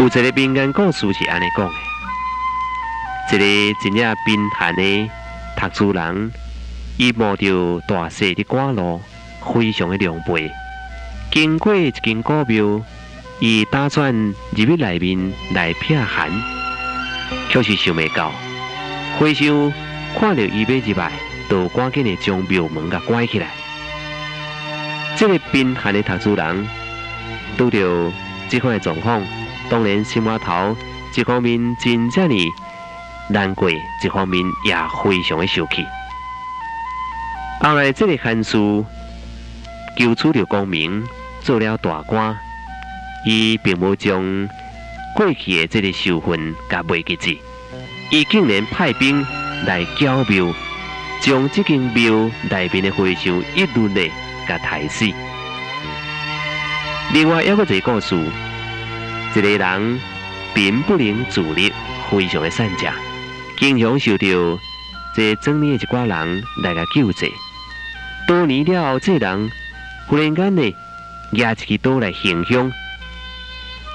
有一个民间故事是安尼讲的：一个真正贫寒的读书人，伊摸着大细的官路，非常的狼狈。经过一间古庙，伊打算入去内面来避寒，却是想未到，和尚看到伊要入来，就赶紧的将庙门给关起来。这个贫寒的读书人，拄着这款状况。当然，心码头一方面真正的难过，一方面也非常的受气。后来，这个汉书求取了功名，做了大官，伊并无将过去的这个仇恨给忘记住，伊竟然派兵来剿庙，将这间庙内面的和尚一律的给抬死。另外，还有一个故事。一个人并不能自立，非常的善假，经常受到这庄里的一寡人来个救济。多年了后，这人忽然间呢，拿一支刀来行凶，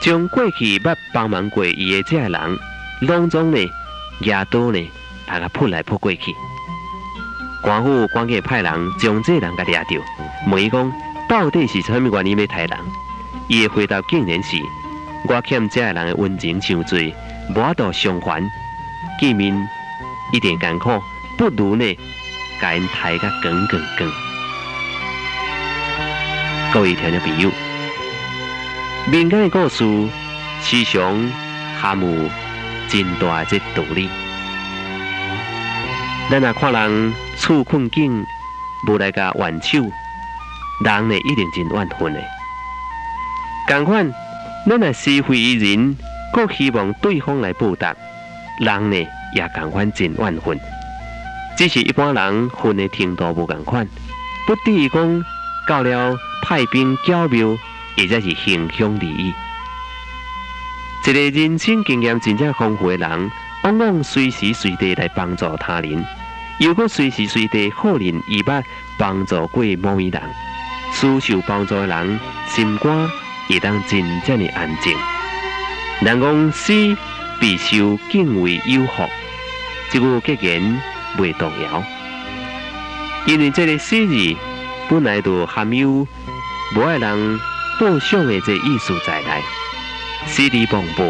将过去捌帮忙过伊的这个人，拢总呢拿刀呢，把他扑来扑过去。官府赶紧派人将这人给抓住，问伊讲到底是啥物原因要杀人？伊的回答竟然是。我欠这个人的温情伤多，无法度偿还，见面一点艰苦，不如呢，甲因抬个更更更。各位听众朋友，民间的故事时常含有真大这道理。咱若看人处困境，无来甲援手，人呢一定真怨恨的。共款。咱若施惠于人，阁希望对方来报答，人呢也共款真怨恨。只是一般人恨的程度无共款，不至于讲到了派兵剿庙，或者是行凶利益。一个人生经验真正丰富的人，往往随时随地来帮助他人，又果随时随地好人伊捌帮助过某一人，需受帮助的人心肝。也当真正的安静。人讲死必受敬畏诱惑，这句格言未动摇。因为这个死字本来就含有无爱人报赏的这意思在内，死而忘报，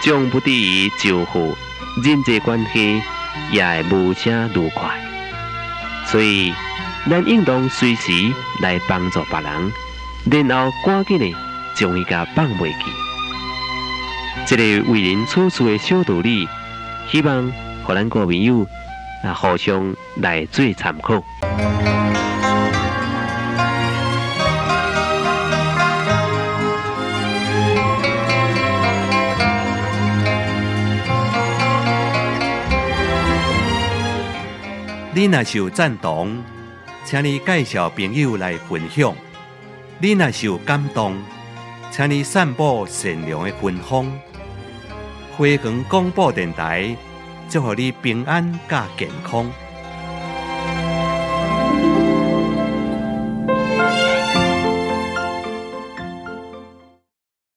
将不低于祝福人际关系也会无声如快。所以，咱应当随时来帮助别人，然后赶紧的。将伊甲放袂记，这个为人处事的小道理，希望互咱各朋友啊互相来做参考。你若是有赞同，请你介绍朋友来分享；你若是有感动。请你散布善良的芬芳，花光广播电台，祝福你平安加健康。